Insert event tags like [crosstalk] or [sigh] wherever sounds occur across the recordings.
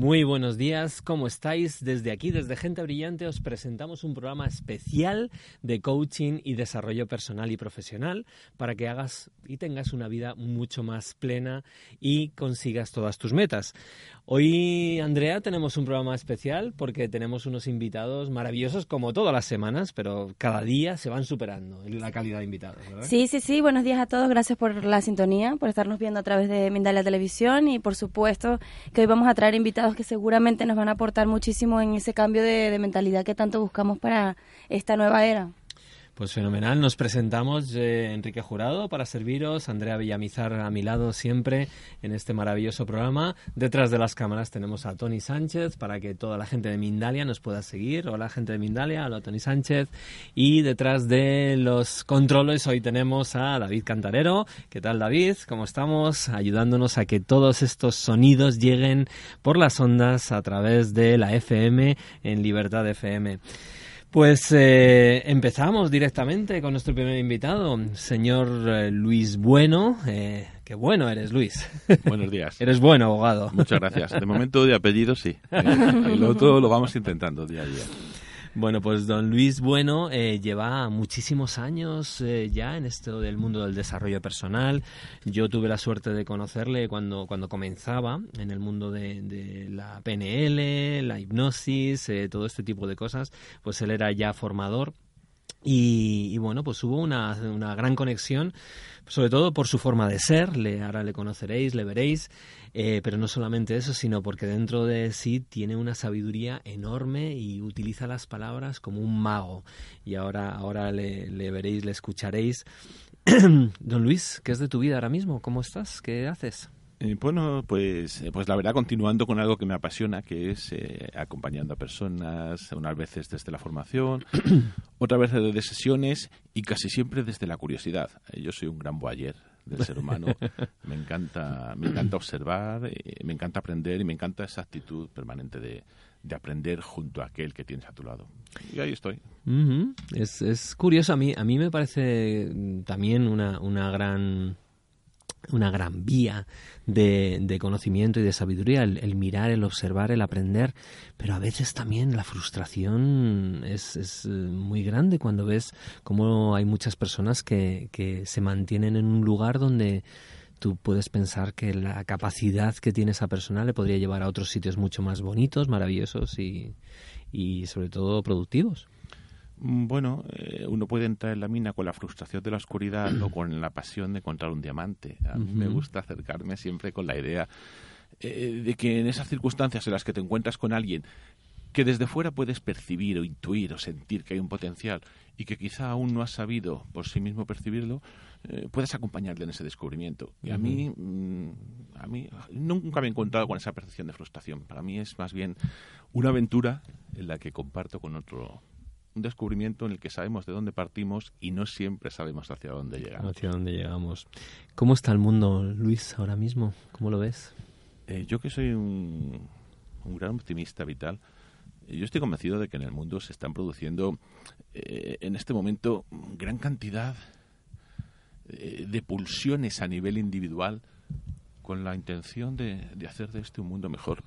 Muy buenos días, ¿cómo estáis? Desde aquí, desde Gente Brillante, os presentamos un programa especial de coaching y desarrollo personal y profesional para que hagas y tengas una vida mucho más plena y consigas todas tus metas. Hoy, Andrea, tenemos un programa especial porque tenemos unos invitados maravillosos como todas las semanas, pero cada día se van superando en la calidad de invitados. ¿verdad? Sí, sí, sí. Buenos días a todos. Gracias por la sintonía, por estarnos viendo a través de Mindalia Televisión y, por supuesto, que hoy vamos a traer invitados que seguramente nos van a aportar muchísimo en ese cambio de, de mentalidad que tanto buscamos para esta nueva era. Pues fenomenal, nos presentamos eh, Enrique Jurado para serviros, Andrea Villamizar a mi lado siempre en este maravilloso programa. Detrás de las cámaras tenemos a Tony Sánchez para que toda la gente de Mindalia nos pueda seguir. Hola gente de Mindalia, hola Tony Sánchez. Y detrás de los controles hoy tenemos a David Cantarero. ¿Qué tal David? ¿Cómo estamos? Ayudándonos a que todos estos sonidos lleguen por las ondas a través de la FM en Libertad FM. Pues eh, empezamos directamente con nuestro primer invitado, señor eh, Luis Bueno. Eh, qué bueno eres, Luis. Buenos días. [laughs] eres bueno, abogado. Muchas gracias. De momento de apellido sí. [laughs] El otro lo vamos intentando día a día. Bueno, pues don Luis Bueno eh, lleva muchísimos años eh, ya en esto del mundo del desarrollo personal. Yo tuve la suerte de conocerle cuando, cuando comenzaba en el mundo de, la PNL, la hipnosis, eh, todo este tipo de cosas. Pues él era ya formador. Y, y, bueno, pues hubo una, una, gran conexión, sobre todo por su forma de ser, le, ahora le conoceréis, le veréis, eh, pero no solamente eso, sino porque dentro de sí tiene una sabiduría enorme y utiliza las palabras como un mago. Y ahora, ahora le, le veréis, le escucharéis. [clears throat] Don Luis, ¿qué es de tu vida ahora mismo? ¿Cómo estás? ¿Qué haces? Eh, bueno, pues, pues la verdad, continuando con algo que me apasiona, que es eh, acompañando a personas, unas veces desde la formación, [clears throat] otras veces desde sesiones y casi siempre desde la curiosidad. Eh, yo soy un gran boyer del ser humano. me encanta, me encanta observar, eh, me encanta aprender y me encanta esa actitud permanente de, de aprender junto a aquel que tienes a tu lado. Y ahí estoy. Es, es curioso, a mí, a mí me parece también una, una gran una gran vía de, de, conocimiento y de sabiduría, el, mirar, el observar, el aprender, pero a veces también la frustración es, es muy grande cuando ves cómo hay muchas personas que, que, se mantienen en un lugar donde tú puedes pensar que la capacidad que tiene esa persona le podría llevar a otros sitios mucho más bonitos, maravillosos y sobre todo productivos. Bueno, eh, uno puede entrar en la mina con la frustración de la oscuridad o con la pasión de encontrar un diamante. A mí uh -huh. me gusta acercarme siempre con la idea eh, de que en esas circunstancias en las que te encuentras con alguien que desde fuera puedes percibir o intuir o sentir que hay un potencial y que quizá aún no has sabido por sí mismo percibirlo, eh, puedes acompañarle en ese descubrimiento. Y a mí, mm, a mí nunca me he encontrado con esa percepción de frustración. Para mí es más bien una aventura en la que comparto con otro un descubrimiento en el que sabemos de dónde partimos y no siempre sabemos hacia dónde llegamos. Hacia dónde llegamos. ¿Cómo está el mundo, Luis, ahora mismo? ¿Cómo lo ves? Eh, yo que soy un, un, gran optimista vital, yo estoy convencido de que en el mundo se están produciendo eh, en este momento gran cantidad eh, de pulsiones a nivel individual con la intención de, de hacer de este un mundo mejor.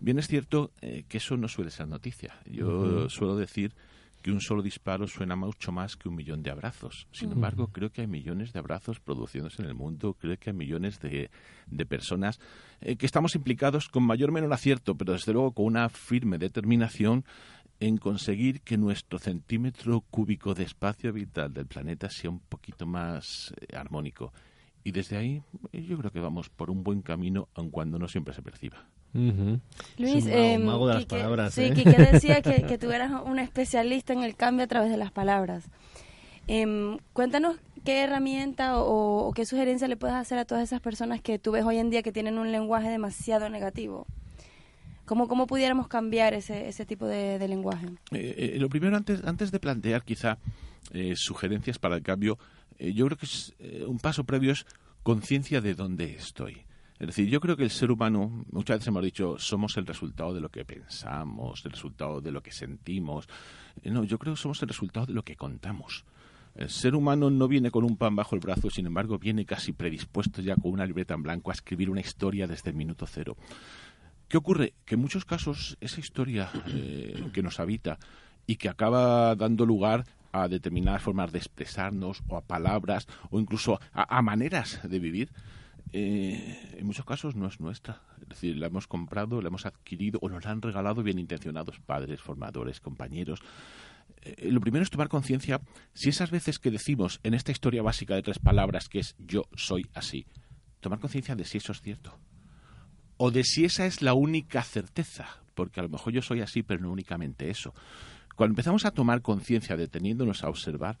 Bien es cierto eh, que eso no suele ser noticia. Yo uh -huh. suelo decir que un solo disparo suena mucho más que un millón de abrazos. Sin embargo, creo que hay millones de abrazos produciéndose en el mundo, creo que hay millones de, de personas eh, que estamos implicados con mayor o menor acierto, pero desde luego con una firme determinación en conseguir que nuestro centímetro cúbico de espacio vital del planeta sea un poquito más eh, armónico. Y desde ahí yo creo que vamos por un buen camino, aun cuando no siempre se perciba. Luis, un mago, de las palabras. Sí, ¿eh? que decía que, [laughs] que, tú eras un especialista en el cambio a través de las palabras. Em, cuéntanos qué herramienta o, qué sugerencia le puedes hacer a todas esas personas que tú ves hoy en día que tienen un lenguaje demasiado negativo. ¿Cómo, cómo pudiéramos cambiar ese, ese tipo de, lenguaje? Eh, eh, lo primero, antes, antes de plantear quizá eh, sugerencias para el cambio, yo creo que es, un paso previo es conciencia de dónde estoy. Es decir, yo creo que el ser humano, muchas veces hemos dicho, somos el resultado de lo que pensamos, el resultado de lo que sentimos. No, yo creo que somos el resultado de lo que contamos. El ser humano no viene con un pan bajo el brazo, sin embargo, viene casi predispuesto ya con una libreta en blanco a escribir una historia desde el minuto cero. ¿Qué ocurre? Que en muchos casos esa historia eh, que nos habita y que acaba dando lugar a determinadas formas de expresarnos o a palabras o incluso a, maneras de vivir, eh, en muchos casos no es nuestra. Es decir, la hemos comprado, la hemos adquirido o nos la han regalado bien intencionados padres, formadores, compañeros. Eh, lo primero es tomar conciencia si esas veces que decimos en esta historia básica de tres palabras que es yo soy así, tomar conciencia de si eso es cierto. O de si esa es la única certeza, porque a lo mejor yo soy así, pero no únicamente eso. Cuando empezamos a tomar conciencia, deteniéndonos a observar,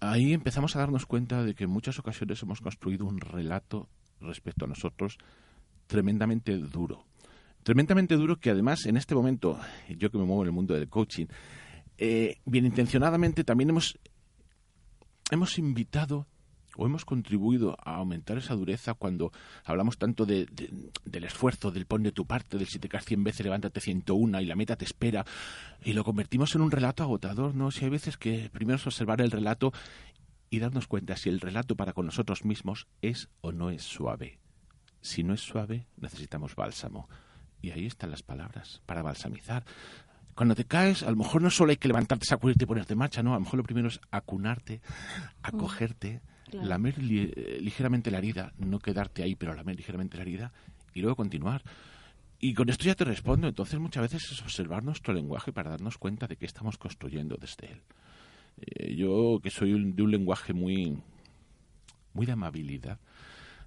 ahí empezamos a darnos cuenta de que en muchas ocasiones hemos construido un relato respecto a nosotros tremendamente duro. Tremendamente duro que además en este momento, yo que me muevo en el mundo del coaching, eh, bien intencionadamente también hemos, hemos invitado o hemos contribuido a aumentar esa dureza cuando hablamos tanto de, del esfuerzo, del pon de tu parte, del si te caes 100 veces, levántate 101 y la meta te espera, y lo convertimos en un relato agotador, ¿no? Si hay veces que primero es observar el relato y darnos cuenta si el relato para con nosotros mismos es o no es suave. Si no es suave, necesitamos bálsamo. Y ahí están las palabras, para balsamizar, cuando te caes, a lo mejor no solo hay que levantarte, sacuderte y ponerte en marcha, no, a lo mejor lo primero es acunarte, acogerte, lamer ligeramente la herida, no quedarte ahí, pero lamer ligeramente la herida y luego continuar. Y con esto ya te respondo, entonces muchas veces es observar nuestro lenguaje para darnos cuenta de qué estamos construyendo desde él. Eh, yo que soy de un lenguaje muy, muy de amabilidad,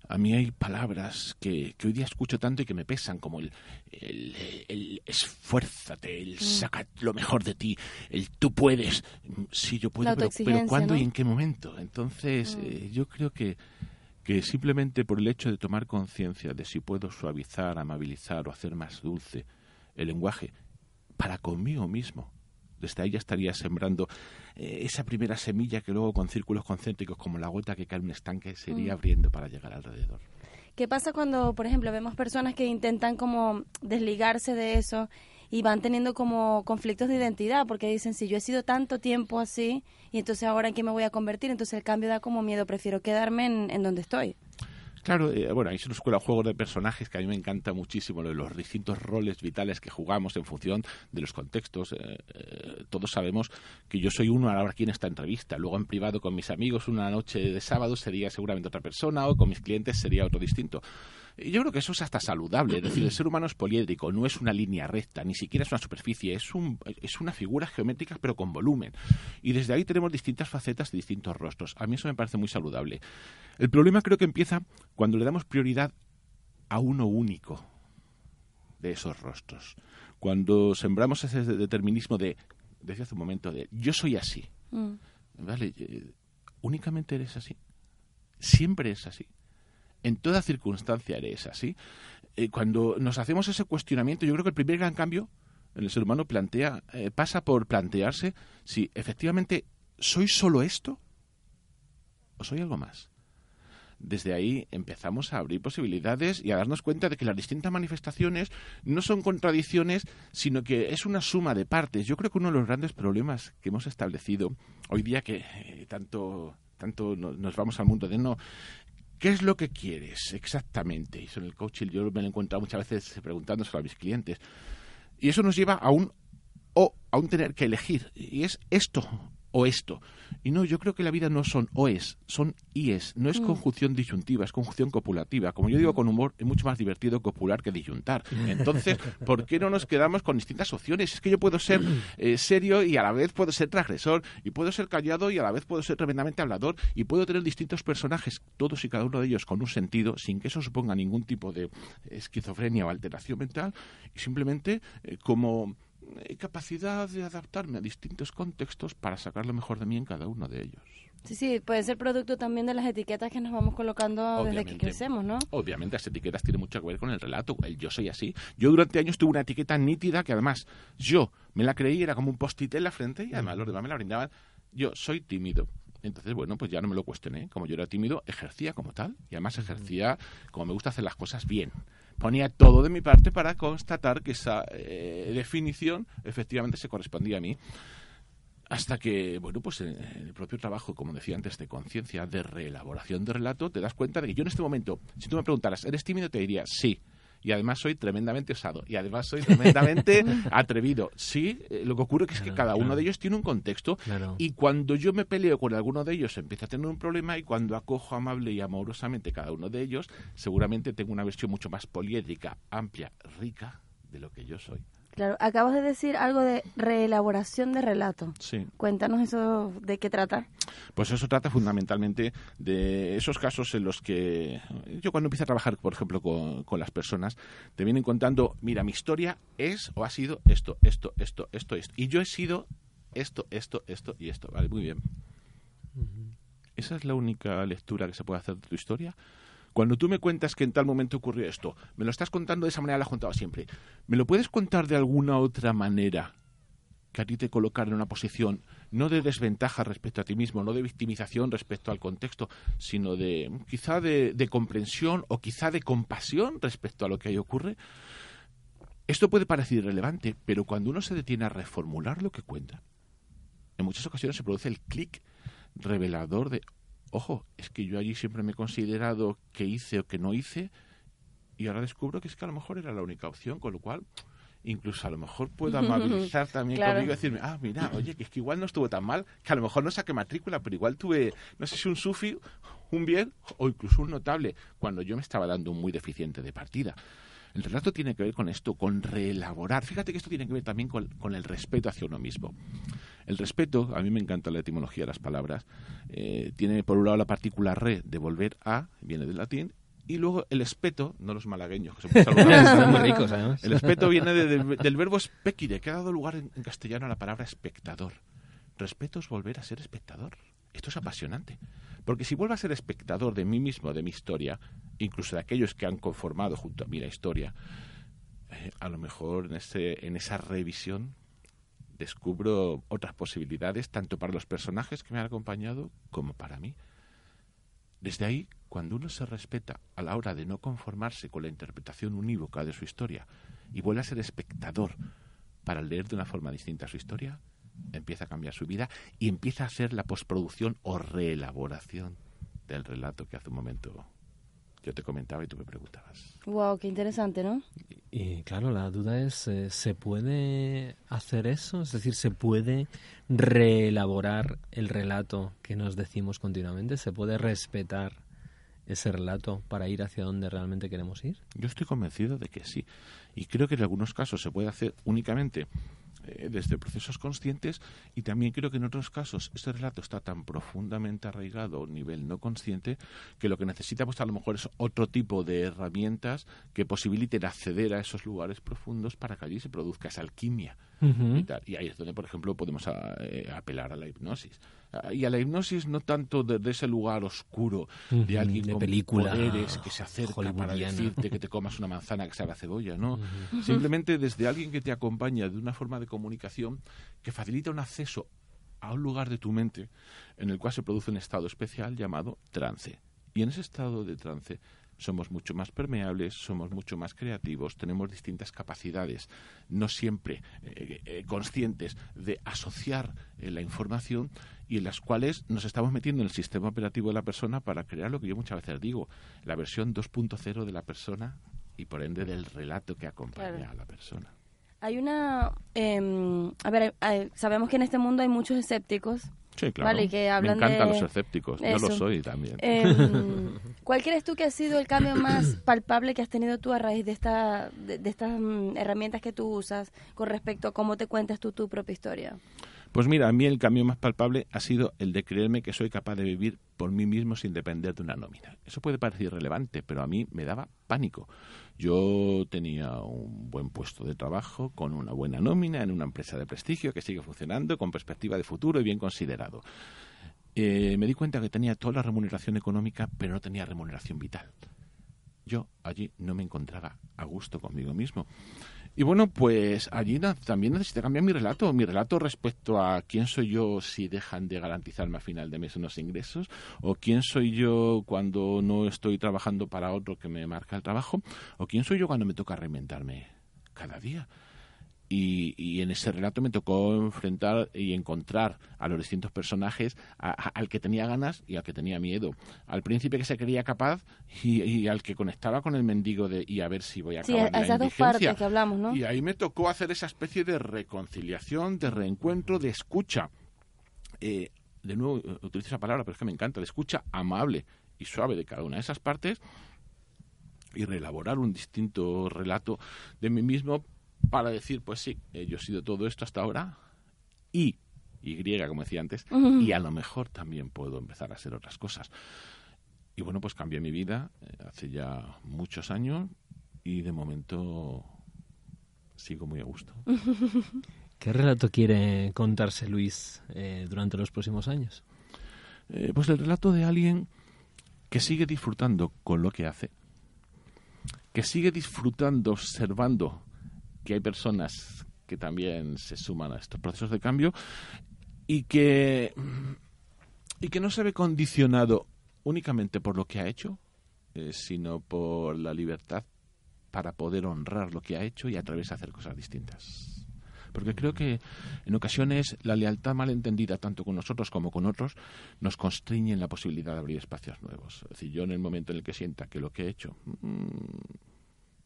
a mí hay palabras que, hoy día escucho tanto y que me pesan, como el, el, esfuérzate, el mm. saca lo mejor de ti, el tú puedes. Sí, yo puedo, pero, ¿cuándo y en qué momento? Entonces, mm. eh, yo creo que, que simplemente por el hecho de tomar conciencia de si puedo suavizar, amabilizar o hacer más dulce el lenguaje para conmigo mismo, desde ahí ya estaría sembrando eh, esa primera semilla que luego con círculos concéntricos como la gota que cae en un estanque se iría mm. abriendo para llegar alrededor. ¿Qué pasa cuando, por ejemplo, vemos personas que intentan como desligarse de eso y van teniendo como conflictos de identidad porque dicen, si yo he sido tanto tiempo así y entonces ahora en qué me voy a convertir, entonces el cambio da como miedo, prefiero quedarme en, en donde estoy. Claro, eh, bueno, ahí se nos cuela juego de personajes que a mí me encanta muchísimo, de los distintos roles vitales que jugamos en función de los contextos. Eh, eh, todos sabemos que yo soy uno ahora aquí en esta entrevista, luego en privado con mis amigos una noche de sábado sería seguramente otra persona o con mis clientes sería otro distinto. Yo creo que eso es hasta saludable. Es decir, el [clears throat] ser humano es poliédrico, no es una línea recta, ni siquiera es una superficie, es, un, es una figura geométrica pero con volumen. Y desde ahí tenemos distintas facetas y distintos rostros. A mí eso me parece muy saludable. El problema creo que empieza cuando le damos prioridad a uno único de esos rostros. Cuando sembramos ese determinismo de, decía hace un momento, de yo soy así. Mm. ¿Vale? Eh, únicamente eres así. Siempre es así en toda circunstancia eres así. Eh, cuando nos hacemos ese cuestionamiento, yo creo que el primer gran cambio en el ser humano plantea, eh, pasa por plantearse si efectivamente soy solo esto o soy algo más. Desde ahí empezamos a abrir posibilidades y a darnos cuenta de que las distintas manifestaciones no son contradicciones, sino que es una suma de partes. Yo creo que uno de los grandes problemas que hemos establecido hoy día que eh, tanto tanto nos vamos al mundo de no ¿Qué es lo que quieres exactamente? Y eso en el coaching yo me lo he encontrado muchas veces preguntándoselo a mis clientes. Y eso nos lleva a un o a un tener que elegir. Y es esto o esto. Y no, yo creo que la vida no son oes, son ies. No es mm. conjunción disyuntiva, es conjunción copulativa. Como yo digo con humor, es mucho más divertido copular que disyuntar. Entonces, [laughs] ¿por qué no nos quedamos con distintas opciones? Es que yo puedo ser eh, serio y a la vez puedo ser transgresor, y puedo ser callado y a la vez puedo ser tremendamente hablador, y puedo tener distintos personajes, todos y cada uno de ellos con un sentido, sin que eso suponga ningún tipo de esquizofrenia o alteración mental, y simplemente eh, como eh, capacidad de adaptarme a distintos contextos para sacar lo mejor de mí en cada uno de ellos. Sí, sí, puede ser producto también de las etiquetas que nos vamos colocando desde que crecemos, ¿no? Obviamente, las etiquetas tienen mucho que ver con el relato, el yo soy así. Yo durante años tuve una etiqueta nítida que además yo me la creí, era como un post-it en la frente y además los demás me la brindaban. Yo soy tímido. Entonces, bueno, pues ya no me lo cuestioné. Como yo era tímido, ejercía como tal. Y además ejercía como me gusta hacer las cosas bien ponía todo de mi parte para constatar que esa eh, definición efectivamente se correspondía a mí. Hasta que, bueno, pues en el propio trabajo, como decía antes, de conciencia, de reelaboración de relato, te das cuenta de que yo en este momento, si tú me preguntaras, ¿eres tímido? Te diría, sí y además soy tremendamente osado y además soy tremendamente [laughs] atrevido. Sí, eh, lo que ocurre es que cada uno de ellos tiene un contexto y cuando yo me peleo con alguno de ellos empieza a tener un problema y cuando acojo amable y amorosamente cada uno de ellos, seguramente tengo una versión mucho más poliédrica, amplia, rica de lo que yo soy. Claro, acabas de decir algo de reelaboración de relato. Sí. Cuéntanos eso, ¿de qué trata? Pues eso trata fundamentalmente de esos casos en los que yo cuando empiezo a trabajar, por ejemplo, con, las personas, te vienen contando, mira, mi historia es o ha sido esto, esto, esto, esto, esto. Y yo he sido esto, esto, esto y esto. Vale, muy bien. ¿Esa es la única lectura que se puede hacer de tu historia? Cuando tú me cuentas que en tal momento ocurrió esto, me lo estás contando de esa manera, lo has contado siempre. ¿Me lo puedes contar de alguna otra manera que a ti te colocar en una posición no de desventaja respecto a ti mismo, no de victimización respecto al contexto, sino de quizá de, de comprensión o quizá de compasión respecto a lo que ahí ocurre? Esto puede parecer irrelevante, pero cuando uno se detiene a reformular lo que cuenta, en muchas ocasiones se produce el clic revelador de, ojo, es que yo allí siempre me he considerado que hice o que no hice y ahora descubro que es que a lo mejor era la única opción, con lo cual incluso a lo mejor puedo amabilizar [laughs] también conmigo y decirme, ah, mira, oye, que es que igual no estuvo tan mal, que a lo mejor no saqué matrícula, pero igual tuve, no sé si un sufi, un bien o incluso un notable, cuando yo me estaba dando un muy deficiente de partida. El relato tiene que ver con esto, con reelaborar. Fíjate que esto tiene que ver también con, el respeto hacia uno mismo. El respeto, a mí me encanta la etimología de las palabras, eh, tiene por un lado la partícula re de volver a, viene del latín, y luego el espeto, no los malagueños, que son muy [laughs] ricos además. El espeto viene del verbo specire, que ha dado lugar en, en castellano a la palabra espectador. Respeto es volver a ser espectador. Esto es apasionante. Porque si vuelvo a ser espectador de mí mismo, de mi historia, incluso de aquellos que han conformado junto a mí la historia, eh, a lo mejor en, ese, en esa revisión descubro otras posibilidades, tanto para los personajes que me han acompañado como para mí. Desde ahí, cuando uno se respeta a la hora de no conformarse con la interpretación unívoca de su historia y vuelve a ser espectador para leer de una forma distinta su historia, empieza a cambiar su vida y empieza a hacer la postproducción o reelaboración del relato que hace un momento yo te comentaba y tú me preguntabas. Wow, qué interesante, ¿no? Y, claro, la duda es, eh, ¿se puede hacer eso? Es decir, ¿se puede reelaborar el relato que nos decimos continuamente? ¿Se puede respetar ese relato para ir hacia donde realmente queremos ir? Yo estoy convencido de que sí. Y creo que en algunos casos se puede hacer únicamente eh, desde procesos conscientes y también creo que en otros casos este relato está tan profundamente arraigado a un nivel no consciente que lo que necesita pues a lo mejor es otro tipo de herramientas que posibiliten acceder a esos lugares profundos para que allí se produzca esa alquimia y, ahí es donde por ejemplo podemos eh, apelar a la hipnosis y a la hipnosis no tanto desde ese lugar oscuro de alguien con poderes que se acerca para decirte que te comas una manzana que sabe a cebolla, ¿no? Simplemente desde alguien que te acompaña de una forma de comunicación que facilita un acceso a un lugar de tu mente en el cual se produce un estado especial llamado trance. Y en ese estado de trance somos mucho más permeables, somos mucho más creativos, tenemos distintas capacidades, no siempre eh, eh, conscientes de asociar eh, la información y en las cuales nos estamos metiendo en el sistema operativo de la persona para crear lo que yo muchas veces digo, la versión 2.0 de la persona y por ende del relato que acompaña a la persona. Hay una... Em, a ver, sabemos que en este mundo hay muchos escépticos Sí, claro. ¿vale? Que hablan Me encantan de- los escépticos. Yo lo soy también. Em, [laughs] ¿Cuál crees tú que ha sido el cambio más [coughs] palpable que has tenido tú a raíz de, esta, de, de estas mm, herramientas que tú usas con respecto a cómo te cuentas tú tu propia historia? Pues mira, a mí el cambio más palpable ha sido el de creerme que soy capaz de vivir por mí mismo sin depender de una nómina. Eso puede parecer irrelevante, pero a mí me daba pánico. Yo tenía un buen puesto de trabajo, con una buena nómina, en una empresa de prestigio que sigue funcionando, con perspectiva de futuro y bien considerado. Eh, me di cuenta que tenía toda la remuneración económica, pero no tenía remuneración vital. Yo allí no me encontraba a gusto conmigo mismo. Y bueno, pues allí también necesité cambiar mi relato, mi relato respecto a quién soy yo si dejan de garantizarme a final de mes unos ingresos, o quién soy yo cuando no estoy trabajando para otro que me marca el trabajo, o quién soy yo cuando me toca reinventarme cada día. Y, y en ese relato me tocó enfrentar y encontrar a los distintos personajes, a- a- al que tenía ganas y al que tenía miedo, al príncipe que se creía capaz y, y al que conectaba con el mendigo de y a ver si voy a Sí, acabar la esas dos indigencia". partes que hablamos, ¿no? Y ahí me tocó hacer esa especie de reconciliación, de reencuentro, de escucha. Eh, de nuevo, eh, utilizo esa palabra, pero es que me encanta, de escucha amable y suave de cada una de esas partes y reelaborar un distinto relato de mí mismo para decir, pues sí, eh, yo he sido todo esto hasta ahora y, y, como decía antes, y a lo mejor también puedo empezar a hacer otras cosas. Y bueno, pues cambié mi vida eh, hace ya muchos años y de momento sigo muy a gusto. [laughs] ¿Qué relato quiere contarse Luis eh, durante los próximos años? Eh, pues el relato de alguien que sigue disfrutando con lo que hace, que sigue disfrutando observando que hay personas que también se suman a estos procesos de cambio y que y que no se ve condicionado únicamente por lo que ha hecho, eh, sino por la libertad para poder honrar lo que ha hecho y a través de hacer cosas distintas. Porque creo que en ocasiones la lealtad malentendida tanto con nosotros como con otros nos constriñe en la posibilidad de abrir espacios nuevos. Es decir, yo en el momento en el que sienta que lo que he hecho mm,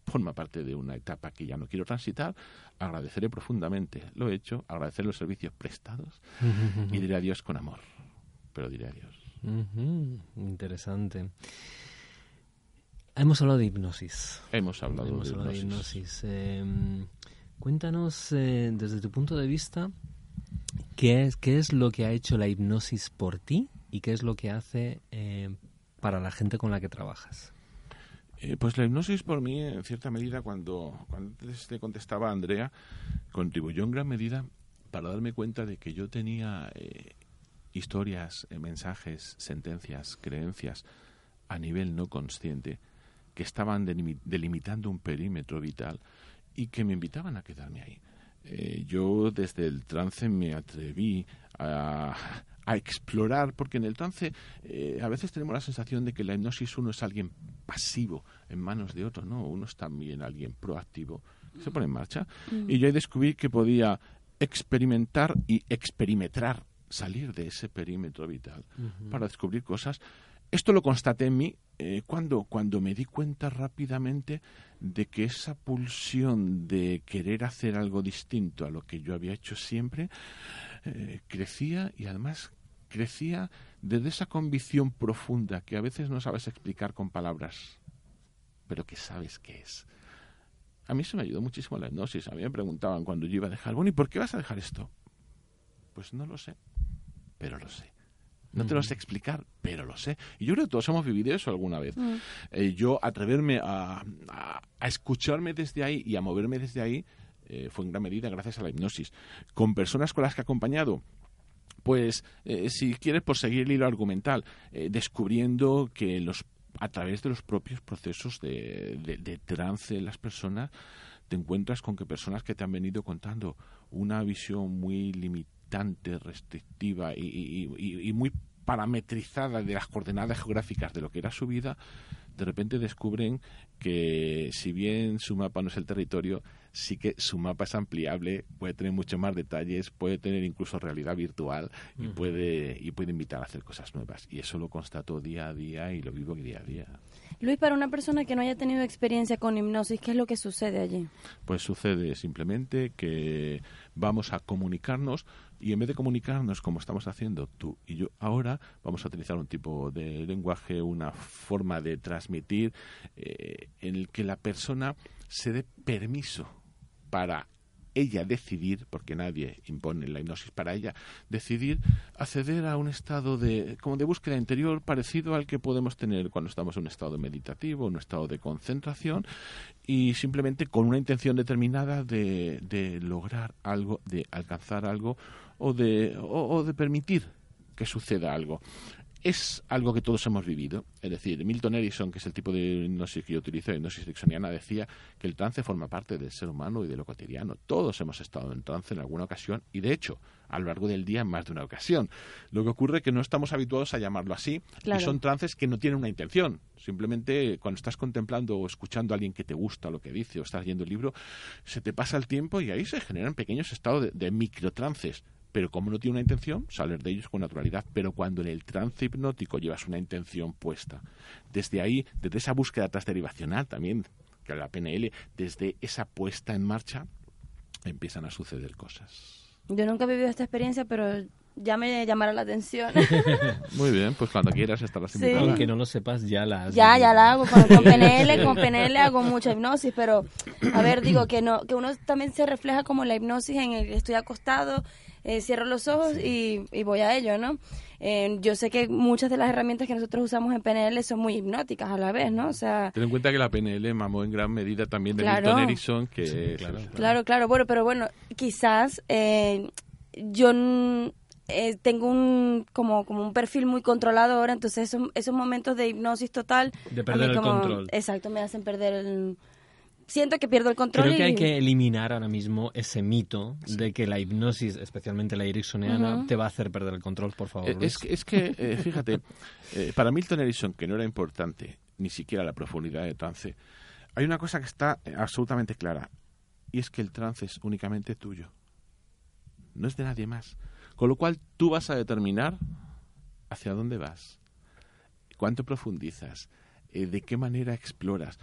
forma parte de una etapa que ya no quiero transitar, agradeceré profundamente lo hecho, agradecer los servicios prestados [laughs] y diré adiós con amor. Pero diré adiós. Interesante. Hemos hablado de hipnosis. Hemos hablado Hemos de hablado de hipnosis. hipnosis. Eh, cuéntanos eh, desde tu punto de vista qué es, qué es lo que ha hecho la hipnosis por ti y qué es lo que hace eh, para la gente con la que trabajas. Eh, pues la hipnosis por mí, en cierta medida, cuando, cuando antes te contestaba Andrea, contribuyó en gran medida para darme cuenta de que yo tenía eh, historias, eh, mensajes, sentencias, creencias a nivel no consciente que estaban delimi- delimitando un perímetro vital y que me invitaban a quedarme ahí. Yo desde el trance me atreví a, a explorar, porque en el trance eh, a veces tenemos la sensación de que la hipnosis uno es alguien pasivo en manos de otro, no, uno es también alguien proactivo se pone en marcha. Y yo ahí descubrí que podía experimentar y experimentar, salir de ese perímetro vital para descubrir cosas. Esto lo constaté en mí eh, cuando, cuando me di cuenta rápidamente de que esa pulsión de querer hacer algo distinto a lo que yo había hecho siempre eh, crecía y además crecía desde esa convicción profunda que a veces no sabes explicar con palabras, pero que sabes que es. A mí eso me ayudó muchísimo la hipnosis. A mí me preguntaban cuando yo iba a dejar, bueno, ¿y por qué vas a dejar esto? Pues no lo sé, pero lo sé. No te lo sé explicar, pero lo sé. Y yo creo que todos hemos vivido eso alguna vez. Eh, yo atreverme a, a- a escucharme desde ahí y a moverme desde ahí eh, fue en gran medida gracias a la hipnosis. Con personas con las que he acompañado, pues eh, si quieres por seguir el hilo argumental, eh, descubriendo que los a través de los propios procesos de, de- de trance de las personas te encuentras con que personas que te han venido contando una visión muy limitante, restrictiva y- y- y muy parametrizada de las coordenadas geográficas de lo que era su vida, de repente descubren que si bien su mapa no es el territorio, sí que su mapa es ampliable, puede tener muchos más detalles, puede tener incluso realidad virtual y puede y puede invitar a hacer cosas nuevas. Y eso lo constato día a día y lo vivo día a día. Luis, para una persona que no haya tenido experiencia con hipnosis, ¿qué es lo que sucede allí? Pues sucede simplemente que vamos a comunicarnos Y en vez de comunicarnos como estamos haciendo tú y yo ahora, vamos a utilizar un tipo de lenguaje, una forma de transmitir eh, en el que la persona se dé permiso para ella decidir, porque nadie impone la hipnosis para ella, decidir acceder a un estado de, como de búsqueda interior parecido al que podemos tener cuando estamos en un estado meditativo, un estado de concentración y simplemente con una intención determinada de, de lograr algo, de alcanzar algo o de, o de permitir que suceda algo es algo que todos hemos vivido. Es decir, Milton Erickson, que es el tipo de hipnosis que yo utilizo, hipnosis ericksoniana, decía que el trance forma parte del ser humano y de lo cotidiano. Todos hemos estado en trance en alguna ocasión y, de hecho, a lo largo del día en más de una ocasión. Lo que ocurre es que no estamos habituados a llamarlo así y son trances que no tienen una intención. Simplemente cuando estás contemplando o escuchando a alguien que te gusta lo que dice o estás leyendo el libro, se te pasa el tiempo y ahí se generan pequeños estados de, de microtrances pero como no tiene una intención, salir de ellos con naturalidad. Pero cuando en el trance hipnótico llevas una intención puesta, desde ahí, desde esa búsqueda transderivacional también, que la PNL, desde esa puesta en marcha, empiezan a suceder cosas. Yo nunca he vivido esta experiencia, pero ya me llamará la atención. [laughs] Muy bien, pues cuando quieras estarás invitada. Aunque no lo sepas, ya la has Ya, ya la hago. Con, con, [laughs] PNL, con PNL hago mucha hipnosis, pero a ver, digo que no que uno también se refleja como la hipnosis en el que estoy acostado eh, cierro los ojos y, voy a ello, ¿no? Eh, yo sé que muchas de las herramientas que nosotros usamos en PNL son muy hipnóticas a la vez, ¿no? O sea... Ten en cuenta que la PNL mamó en gran medida también de Milton Erickson, que... claro, claro, bueno, pero bueno, quizás eh, yo tengo un como como un perfil muy controlador entonces esos, esos momentos de hipnosis total de perder el control. Exacto me hacen perder el siento que pierdo el control. Creo que hay que eliminar ahora mismo ese mito de que la hipnosis, especialmente la ericksoniana, te va a hacer perder el control, por favor. Eh, es, que, es que, eh, fíjate, eh, para Milton Erickson, que no era importante ni siquiera la profundidad de trance, hay una cosa que está absolutamente clara, y es que el trance es únicamente tuyo. No es de nadie más. Con lo cual tú vas a determinar hacia dónde vas, cuánto profundizas, de qué manera exploras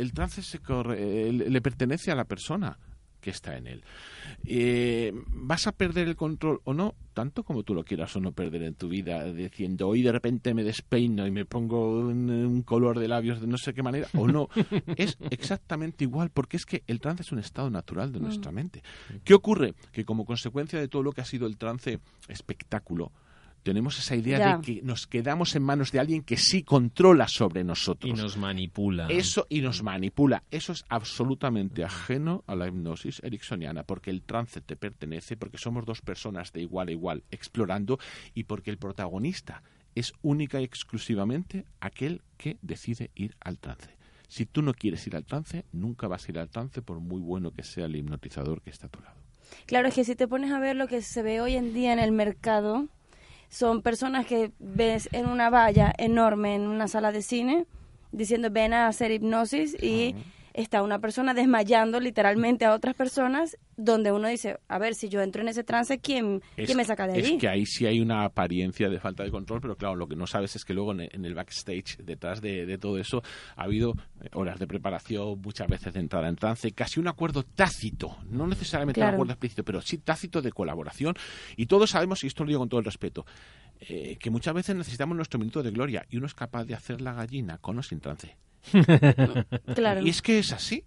el trance se corre, le pertenece a la persona que está en él. Eh, ¿Vas a perder el control o no? Tanto como tú lo quieras o no perder en tu vida, diciendo hoy de repente me despeino y me pongo un, color de labios de no sé qué manera, o no. [laughs] es exactamente igual, porque es que el trance es un estado natural de nuestra mm. mente. ¿Qué ocurre? Que como consecuencia de todo lo que ha sido el trance espectáculo, tenemos esa idea de que nos quedamos en manos de alguien que sí controla sobre nosotros. Y nos manipula. Eso, y nos manipula. Eso es absolutamente ajeno a la hipnosis ericksoniana, porque el trance te pertenece, porque somos dos personas de igual a igual explorando y porque el protagonista es única y exclusivamente aquel que decide ir al trance. Si tú no quieres ir al trance, nunca vas a ir al trance por muy bueno que sea el hipnotizador que está a tu lado. Claro, es que si te pones a ver lo que se ve hoy en día en el mercado, son personas que ves en una valla enorme en una sala de cine diciendo ven a hacer hipnosis y está una persona desmayando literalmente a otras personas donde uno dice, a ver, si yo entro en ese trance, ¿quién, me saca de ahí? Es que ahí sí hay una apariencia de falta de control, pero claro, lo que no sabes es que luego en el backstage, detrás de, todo eso, ha habido eh, horas de preparación, muchas veces de entrada en trance, casi un acuerdo tácito, no necesariamente un acuerdo explícito, pero sí tácito de colaboración. Y todos sabemos, y esto lo digo con todo el respeto, eh, que muchas veces necesitamos nuestro minuto de gloria y uno es capaz de hacer la gallina con o sin trance. [laughs] claro. Y es que es así.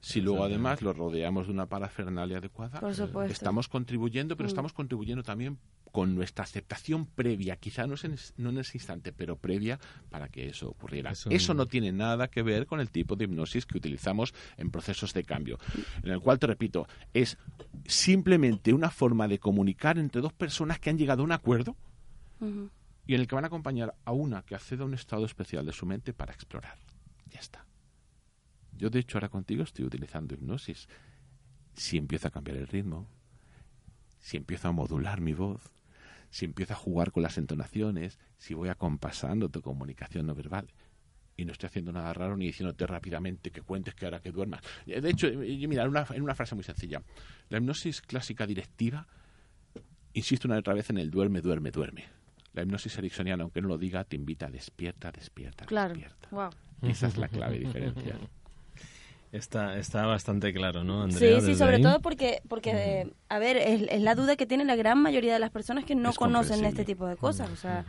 si luego además lo rodeamos de una parafernalia adecuada, estamos contribuyendo, pero mm. estamos contribuyendo también con nuestra aceptación previa, quizá no, en, no en ese instante, pero previa para que eso ocurriera. Eso, no tiene nada que ver con el tipo de hipnosis que utilizamos en procesos de cambio, en el cual, te repito, es simplemente una forma de comunicar entre dos personas que han llegado a un acuerdo y en el que van a acompañar a una que accede a un estado especial de su mente para explorar. Ya está. Yo, de hecho, ahora contigo estoy utilizando hipnosis. Si empiezo a cambiar el ritmo, si empiezo a modular mi voz, si empiezo a jugar con las entonaciones, si voy acompasando tu comunicación no verbal. Y no estoy haciendo nada raro ni diciéndote rápidamente que cuentes que ahora que duermas. De hecho, mira, en una, en una frase muy sencilla. La hipnosis clásica directiva, insisto una otra vez en el duerme, duerme, duerme. La hipnosis ericksoniana, aunque no lo diga, te invita a despierta, despierta, claro. despierta. [laughs] Esa es la clave diferencial. Está, está bastante claro, ¿no, Andrea? Sí, sí, sobre todo porque, porque a ver, es, la duda que tiene la gran mayoría de las personas que no conocen este tipo de cosas. O sea...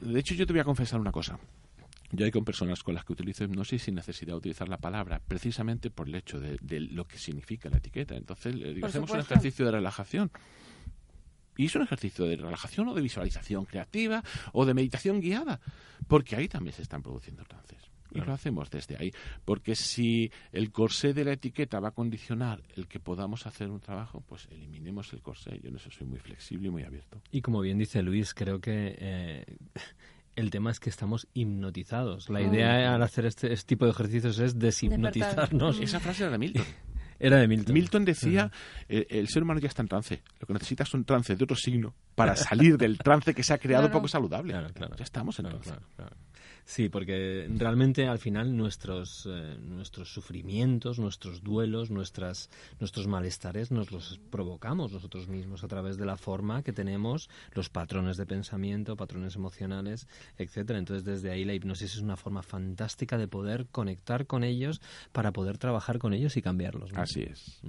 De hecho, yo te voy a confesar una cosa. Yo hay con personas con las que utilizo hipnosis sin necesidad de utilizar la palabra, precisamente por el hecho de, lo que significa la etiqueta. Entonces, digo, hacemos un ejercicio de relajación. Y es un ejercicio de relajación o de visualización creativa o de meditación guiada, porque ahí también se están produciendo trances. Y lo hacemos desde ahí. Porque si el corsé de la etiqueta va a condicionar el que podamos hacer un trabajo, pues eliminemos el corsé. Yo en eso soy muy flexible y muy abierto. Y como bien dice Luis, creo que eh, [laughs] el tema es que estamos hipnotizados. La idea al hacer este, este, tipo de ejercicios es deshipnotizarnos. [laughs] Esa frase era de Milton. Era de Milton. Milton decía, eh, el, ser humano ya está en trance. Lo que necesita es un trance de otro signo para salir del trance que se ha creado poco saludable. Ya estamos en trance. Sí, porque realmente al final nuestros, eh, nuestros sufrimientos, nuestros duelos, nuestras, nuestros malestares nos los provocamos nosotros mismos a través de la forma que tenemos, los patrones de pensamiento, patrones emocionales, etcétera. Entonces desde ahí la hipnosis es una forma fantástica de poder conectar con ellos para poder trabajar con ellos y cambiarlos. Así es.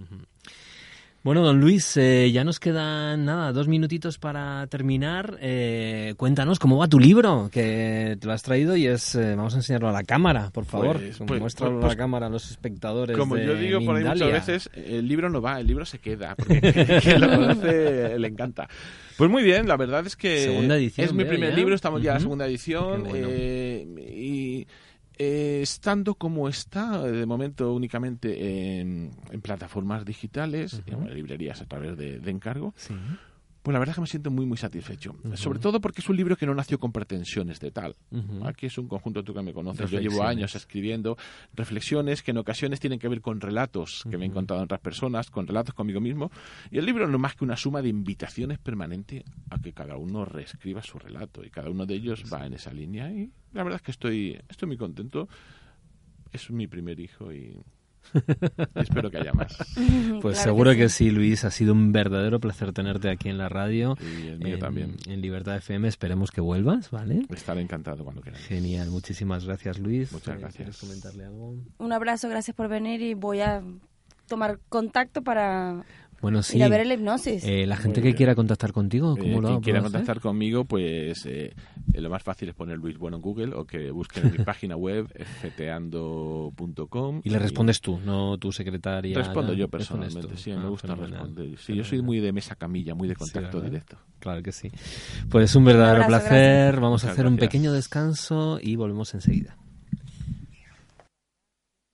Bueno, don Luis, eh, ya nos quedan nada, dos minutitos para terminar. Eh, cuéntanos cómo va tu libro, que te lo has traído y es, eh, vamos a enseñarlo a la cámara, por favor. Pues, pues Muéstralo a la pues, cámara a los espectadores. Como yo digo por ahí muchas veces, el libro no va, el libro se queda, porque [laughs] quien lo conoce le encanta. Pues muy bien, la verdad es que segunda edición, es mi primer libro, estamos ya en la segunda edición y eh, estando como está, de momento únicamente en, plataformas digitales, en librerías a través de, encargo, pues la verdad es que me siento muy, muy satisfecho. Sobre todo porque es un libro que no nació con pretensiones de tal. Aquí es un conjunto, tú que me conoces, yo llevo años escribiendo reflexiones que en ocasiones tienen que ver con relatos que me he encontrado en otras personas, con relatos conmigo mismo. Y el libro no es más que una suma de invitaciones permanente a que cada uno reescriba su relato. Y cada uno de ellos va en esa línea. Y la verdad es que estoy, estoy muy contento. Es mi primer hijo y [laughs] Espero que haya más. [laughs] Pues seguro que sí. Luis. Ha sido un verdadero placer tenerte aquí en la radio. Y el mío también. En Libertad FM. Esperemos que vuelvas, ¿vale? Estaré encantado cuando quieras. Genial. Muchísimas gracias, Luis. Muchas eh, gracias. comentarle algo? Un abrazo, gracias por venir y voy a tomar contacto para bueno, sí. Ir a ver el hipnosis. Eh, la gente que quiera contactar contigo, ¿cómo eh, lo Quien quiera contactar conmigo, pues eh, lo más fácil es poner Luis Bueno en Google o que busquen en mi [laughs] página web, fteando.com. Y le respondes tú, no tu secretaria. Respondo yo personalmente, sí, me ah, gusta responder. Sí, yo soy muy de mesa camilla, muy de contacto directo. Claro que sí. Pues un verdadero placer. Vamos a hacer un pequeño descanso y volvemos enseguida.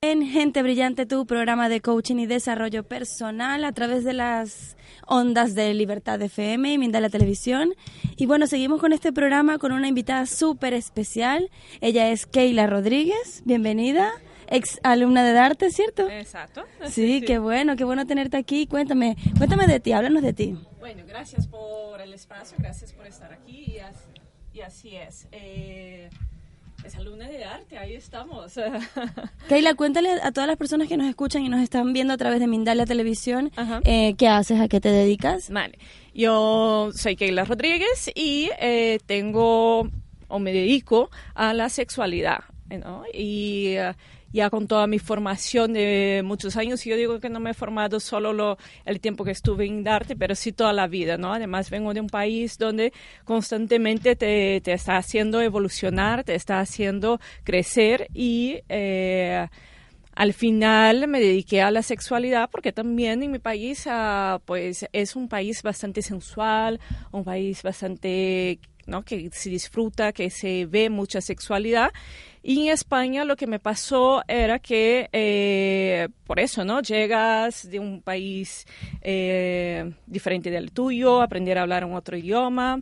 En Gente Brillante, tu programa de coaching y desarrollo personal a través de las ondas de Libertad FM y Mindala Televisión. Y bueno, seguimos con este programa con una invitada súper especial. Ella es Keila Rodríguez. Bienvenida. Ex alumna de Darte, ¿cierto? Exacto. [laughs] Sí, qué bueno, qué bueno tenerte aquí. Cuéntame, cuéntame de ti, háblanos de ti. Bueno, gracias por el espacio, gracias por estar aquí y así, es. Eh, es alumna de arte, ahí estamos. [laughs] Keila, cuéntale a todas las personas que nos escuchan y nos están viendo a través de Mindalia Televisión, eh, ¿qué haces? ¿A qué te dedicas? Vale, yo soy Keila Rodríguez y eh, tengo o me dedico a la sexualidad, ¿no? Y... Uh, ya con toda mi formación de muchos años, yo digo que no me he formado solo lo, el tiempo que estuve en Darte, pero sí toda la vida, ¿no? Además vengo de un país donde constantemente te, te está haciendo evolucionar, te está haciendo crecer y... Eh, al final me dediqué a la sexualidad porque también en mi país ah, pues es un país bastante sensual, un país bastante ¿no? que se disfruta, que se ve mucha sexualidad y en España lo que me pasó era que, eh, por eso, ¿no? Llegas de un país eh, diferente del tuyo, aprender a hablar un otro idioma,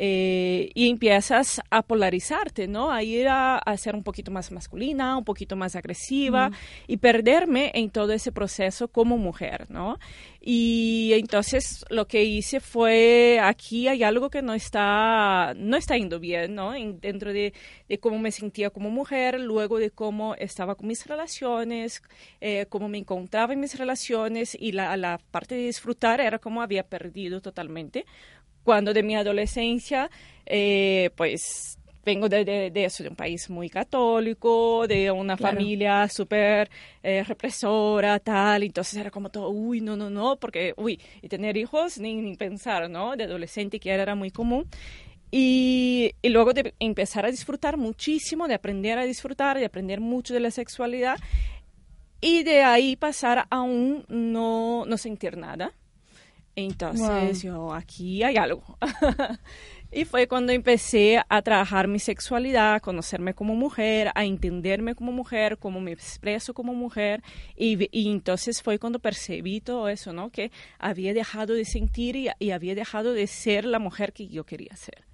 eh, y empiezas a polarizarte, ¿no? A ir a, ser un poquito más masculina, un poquito más agresiva y perderme en todo ese proceso como mujer, ¿no? Y entonces lo que hice fue, aquí hay algo que no está, no está yendo bien, ¿no? dentro de, cómo me sentía como mujer, luego de cómo estaba con mis relaciones, eh, cómo me encontraba en mis relaciones y la, la parte de disfrutar era como había perdido totalmente cuando de mi adolescencia, eh, pues vengo de, de, de, eso, de un país muy católico, de una Claro. familia súper eh, represora, tal, entonces era como todo, uy, no, no, no, porque, uy, y tener hijos, ni, ni pensar, ¿no? De adolescente que era muy común. Y, y luego de empezar a disfrutar muchísimo, de aprender a disfrutar, de aprender mucho de la sexualidad, y de ahí pasar a un no, no sentir nada. Entonces, yo, aquí hay algo. [laughs] y fue cuando empecé a trabajar mi sexualidad, a conocerme como mujer, a entenderme como mujer, cómo me expreso como mujer. Y, y entonces fue cuando percibí todo eso, ¿no? Que había dejado de sentir y, y había dejado de ser la mujer que yo quería ser.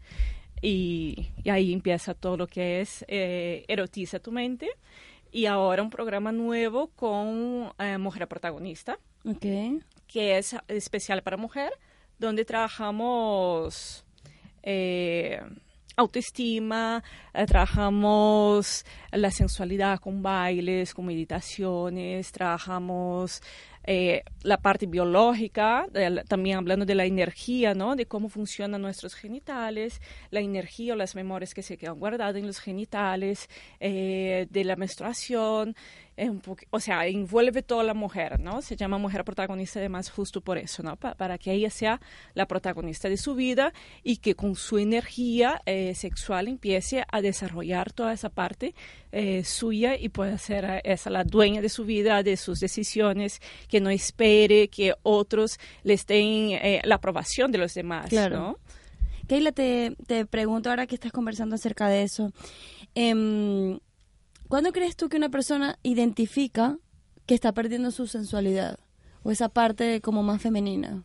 Y, y ahí empieza todo lo que es eh, Erotiza tu mente. Y ahora un programa nuevo con eh, Mujer Protagonista Ok. Que es especial para mujer, donde trabajamos eh, autoestima, eh, trabajamos la sensualidad con bailes, con meditaciones, trabajamos eh, la parte biológica, también hablando de la energía, ¿no? De cómo funcionan nuestros genitales, la energía o las memorias que se quedan guardadas en los genitales, de la menstruación, o sea, envuelve toda la mujer, ¿no? Se llama mujer protagonista además justo por eso, ¿no? Pa- para que ella sea la protagonista de su vida y que con su energía eh, sexual empiece a desarrollar toda esa parte eh, suya y pueda ser eh, esa la dueña de su vida, de sus decisiones, que no espere que otros les den eh, la aprobación de los demás, Claro. ¿no? Keila, te, te pregunto ahora que estás conversando acerca de eso. em, ¿Cuándo crees tú que una persona identifica que está perdiendo su sensualidad? O esa parte como más femenina.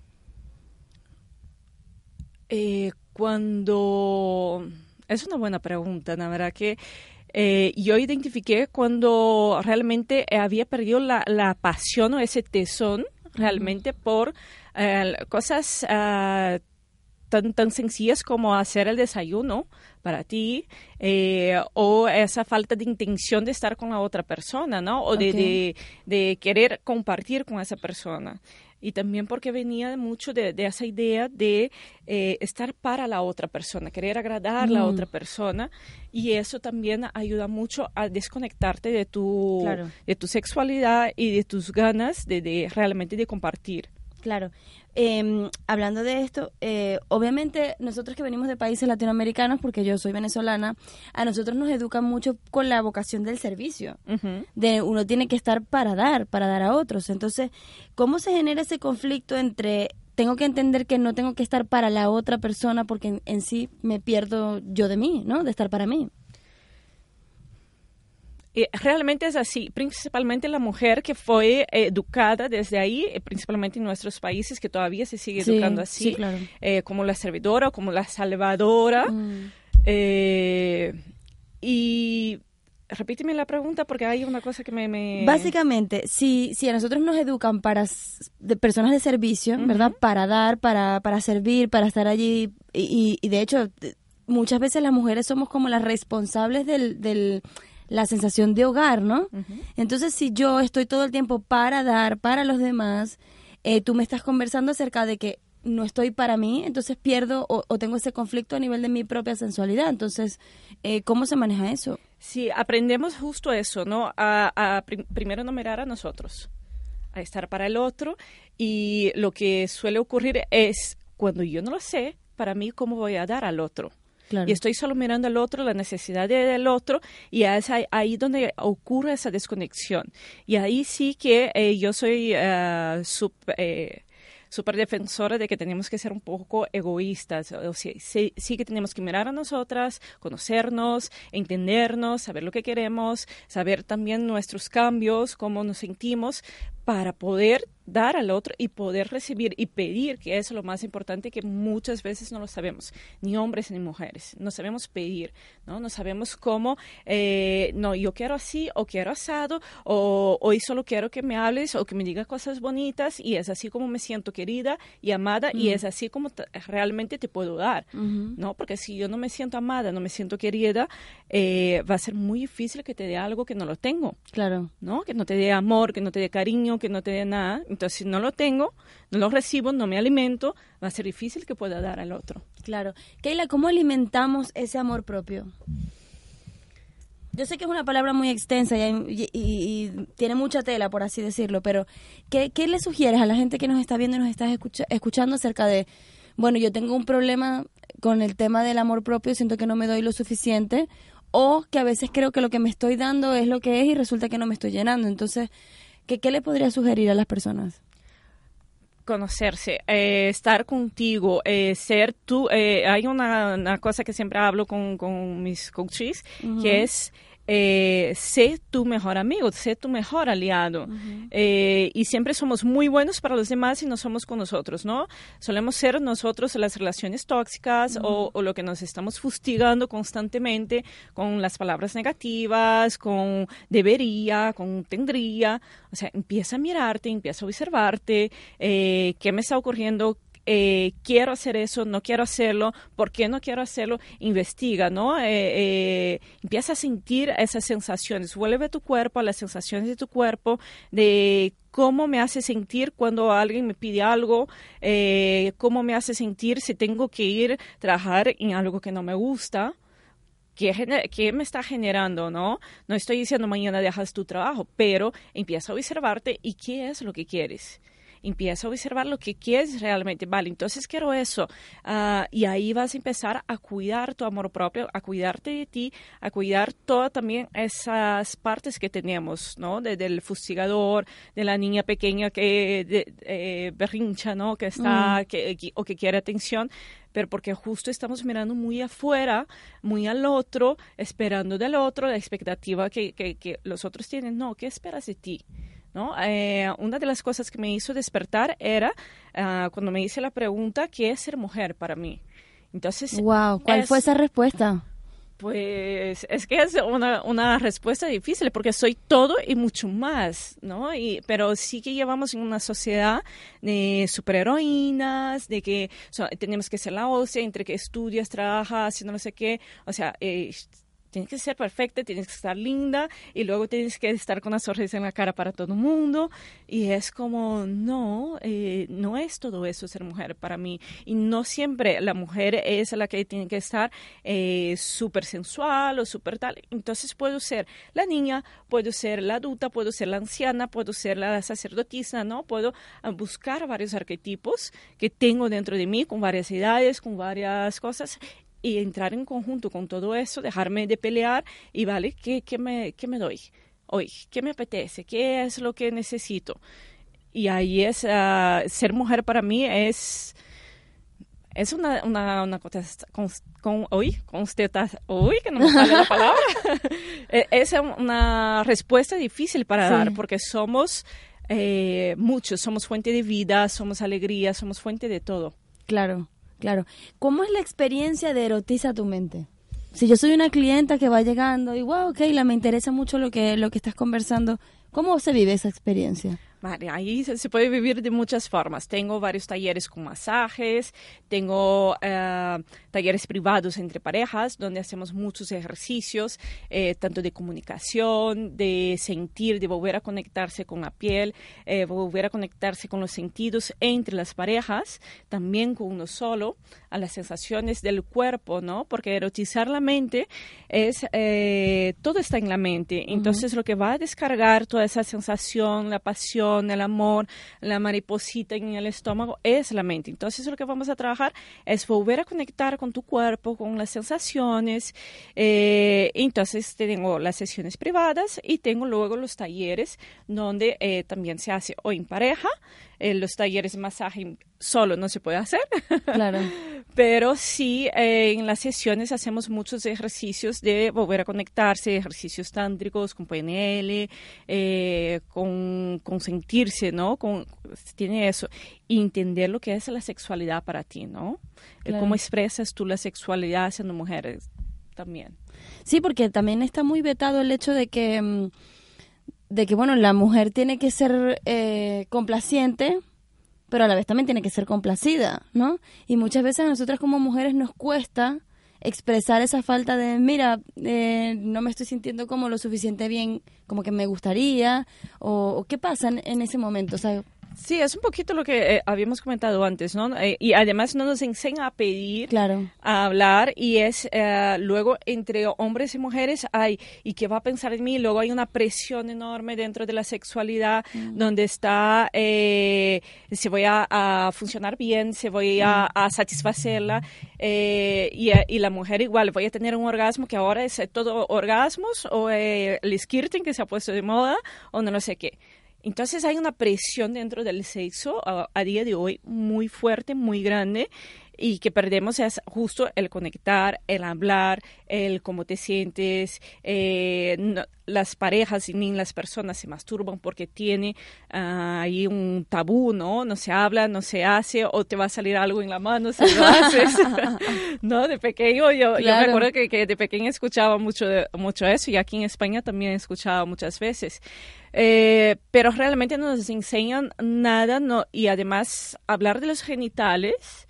Eh, cuando... Es una buena pregunta, la verdad que eh, yo identifiqué cuando realmente había perdido la, la pasión o ese tesón realmente por eh, cosas ah, tan, tan sencillas como hacer el desayuno para ti eh, o esa falta de intención de estar con la otra persona, ¿no? O de, de, de querer compartir con esa persona. Y también porque venía mucho de, de esa idea de eh, estar para la otra persona, querer agradar a la Mm. otra persona. Y eso también ayuda mucho a desconectarte de tu, Claro. de tu sexualidad y de tus ganas de, de realmente de compartir. Claro. Eh, hablando de esto, eh, obviamente nosotros que venimos de países latinoamericanos, porque yo soy venezolana, a nosotros nos educan mucho con la vocación del servicio. De uno tiene que estar para dar, para dar a otros. Entonces, ¿cómo se genera ese conflicto entre tengo que entender que no tengo que estar para la otra persona porque en, en sí me pierdo yo de mí, ¿no? De estar para mí. Eh, realmente es así, principalmente la mujer que fue educada desde ahí, eh, principalmente en nuestros países que todavía se sigue Sí, educando así, sí, claro. eh, como la servidora, como la salvadora. Mm. Eh, y repíteme la pregunta porque hay una cosa que me... me- Básicamente, si, si a nosotros nos educan para de personas de servicio. ¿verdad? Para dar, para, para servir, para estar allí. Y, y- de hecho, muchas veces las mujeres somos como las responsables del, del la sensación de hogar, ¿no? Entonces, si yo estoy todo el tiempo para dar, para los demás, eh, tú me estás conversando acerca de que no estoy para mí, entonces pierdo o, o tengo ese conflicto a nivel de mi propia sensualidad. Entonces, eh, ¿cómo se maneja eso? Sí, aprendemos justo eso, ¿no? A, a prim- primero no mirar a nosotros, a estar para el otro. Y lo que suele ocurrir es, cuando yo no lo sé, para mí, ¿cómo voy a dar al otro? Y estoy solo mirando al otro, la necesidad de- del otro, y es ahí, donde ocurre esa desconexión. Y ahí sí que eh, yo soy eh, sup- eh, súper defensora de que tenemos que ser un poco egoístas. O sea, sí, sí que tenemos que mirar a nosotras, conocernos, entendernos, saber lo que queremos, saber también nuestros cambios, cómo nos sentimos, para poder dar al otro y poder recibir y pedir, que es lo más importante que muchas veces no lo sabemos, ni hombres ni mujeres, no sabemos pedir, ¿no? No sabemos cómo, eh, no, yo quiero así o quiero asado o hoy solo quiero que me hables o que me digas cosas bonitas y es así como me siento querida y amada y es así como te- realmente te puedo dar. ¿no? Porque si yo no me siento amada, no me siento querida, eh, va a ser muy difícil que te dé algo que no lo tengo. Claro. ¿no? Que no te dé amor, que no te dé cariño, que no te dé nada. Entonces, si no lo tengo, no lo recibo, no me alimento, va a ser difícil que pueda dar al otro. Claro. Keila, ¿cómo alimentamos ese amor propio? Yo sé que es una palabra muy extensa y, tiene mucha tela, por así decirlo, pero ¿qué, ¿qué, le sugieres a la gente que nos está viendo y nos está escuchando acerca de, bueno, yo tengo un problema con el tema del amor propio, siento que no me doy lo suficiente, o que a veces creo que lo que me estoy dando es lo que es y resulta que no me estoy llenando. Entonces, ¿qué, qué le podría sugerir a las personas? conocerse, eh, estar contigo, eh, ser tú. Eh, hay una, cosa que siempre hablo con, con mis coaches, que es eh, sé tu mejor amigo, sé tu mejor aliado. Eh, y siempre somos muy buenos para los demás y no somos con nosotros, ¿no? Solemos ser nosotros las relaciones tóxicas o, lo que nos estamos fustigando constantemente con las palabras negativas, con debería, con tendría. O sea, empieza a mirarte, empieza a observarte, eh, qué me está ocurriendo, eh, quiero hacer eso, no quiero hacerlo, ¿por qué no quiero hacerlo? Investiga, ¿no? Eh, eh, empieza a sentir esas sensaciones, vuelve tu cuerpo a las sensaciones de tu cuerpo, de cómo me hace sentir cuando alguien me pide algo, cómo me hace sentir si tengo que ir a trabajar en algo que no me gusta. ¿Qué, ¿Qué, me está generando, no? No estoy diciendo mañana dejas tu trabajo, pero empieza a observarte y qué es lo que quieres empieza a observar lo que quieres realmente. Vale, entonces quiero eso. Ah, y ahí vas a empezar a cuidar tu amor propio, a cuidarte de ti, a cuidar todas también esas partes que tenemos, ¿no? De, del fustigador, de la niña pequeña que eh, berrincha, ¿no? Que está, mm. que, o que quiere atención pero porque justo estamos mirando muy afuera, muy al otro, esperando del otro, la expectativa que, que, que los otros tienen. No, ¿qué esperas de ti? ¿No? Eh, una de las cosas que me hizo despertar era ah, cuando me hice la pregunta, ¿qué es ser mujer para mí? Entonces, wow, ¿cuál fue esa respuesta? Pues es que es una, una, respuesta difícil porque soy todo y mucho más, ¿no? Y, pero sí que llevamos en una sociedad de superheroínas, de que tenemos que ser la hostia, entre que estudias, trabajas, y no sé qué. O sea, eh, tienes que ser perfecta, tienes que estar linda y luego tienes que estar con una sonrisa en la cara para todo el mundo. Y es como, no, eh, no es todo eso ser mujer para mí. Y no siempre la mujer es la que tiene que estar eh, súper sensual o súper tal. Entonces puedo ser la niña, puedo ser la adulta, puedo ser la anciana, puedo ser la sacerdotisa, ¿no? Puedo ah, buscar varios arquetipos que tengo dentro de mí con varias edades, con varias cosas y entrar en conjunto con todo eso, dejarme de pelear y, vale, ¿qué, qué, me, qué me doy hoy? ¿Qué me apetece? ¿Qué es lo que necesito? Y ahí es, uh, ser mujer para mí es, es una, una, una con, con, hoy, hoy, que no me sale la palabra, [laughs] e, es una respuesta difícil para dar porque somos eh, muchos, somos fuente de vida, somos alegría, somos fuente de todo. Claro. Claro. ¿Cómo es la experiencia de erotiza tu mente? Si yo soy una clienta que va llegando y, wow, ok, la me interesa mucho lo que, lo que estás conversando, ¿cómo se vive esa experiencia? Vale, ahí se, puede vivir de muchas formas. Tengo varios talleres con masajes, tengo eh, talleres privados entre parejas donde hacemos muchos ejercicios, eh, tanto de comunicación, de sentir, de volver a conectarse con la piel, eh, volver a conectarse con los sentidos entre las parejas, también con uno solo, a las sensaciones del cuerpo, ¿no? Porque erotizar la mente es, todo está en la mente. Entonces lo que va a descargar esa sensación, la pasión, el amor, la mariposita en el estómago, es la mente. Entonces lo que vamos a trabajar es volver a conectar con tu cuerpo, con las sensaciones. Eh, entonces tengo las sesiones privadas y tengo luego los talleres donde eh, también se hace o en pareja, eh, los talleres de masaje solo no se puede hacer. [laughs] Claro. Pero sí, eh, en las sesiones hacemos muchos ejercicios de volver a conectarse, ejercicios tántricos con PNL, eh, con, sentirse, ¿no? Con, tiene eso. Y entender lo que es la sexualidad para ti, ¿no? Cómo expresas tú la sexualidad siendo mujer también. Sí, porque también está muy vetado el hecho de que... Mm, de que, bueno, la mujer tiene que ser eh, complaciente, pero a la vez también tiene que ser complacida, ¿no? Y muchas veces a nosotras como mujeres nos cuesta expresar esa falta de, mira, eh, no me estoy sintiendo como lo suficiente bien como que me gustaría, o, qué pasa en, ese momento, o sea, Sí, es un poquito lo que eh, habíamos comentado antes, ¿no? Eh, y además no nos enseña a pedir, Claro. a hablar, y es eh, luego entre hombres y mujeres hay, ¿y qué va a pensar en mí? Luego hay una presión enorme dentro de la sexualidad, donde está, eh, si voy a, a funcionar bien, si voy a, a satisfacerla, y, y la mujer igual, voy a tener un orgasmo que ahora es todo orgasmos, o eh, el skirting que se ha puesto de moda, o no lo sé qué. Entonces hay una presión dentro del sexo a, a día de hoy muy fuerte, muy grande y que perdemos es justo el conectar, el hablar, el cómo te sientes. eh, no- las parejas y ni las personas se masturban porque tiene ah, ahí un tabú, ¿no? No se habla, no se hace o te va a salir algo en la mano si lo haces. [laughs] ¿No? De pequeño yo, yo me Claro. acuerdo que, que de pequeña escuchaba mucho, mucho eso y aquí en España también he escuchado muchas veces. Eh, pero realmente no nos enseñan nada no, y además hablar de los genitales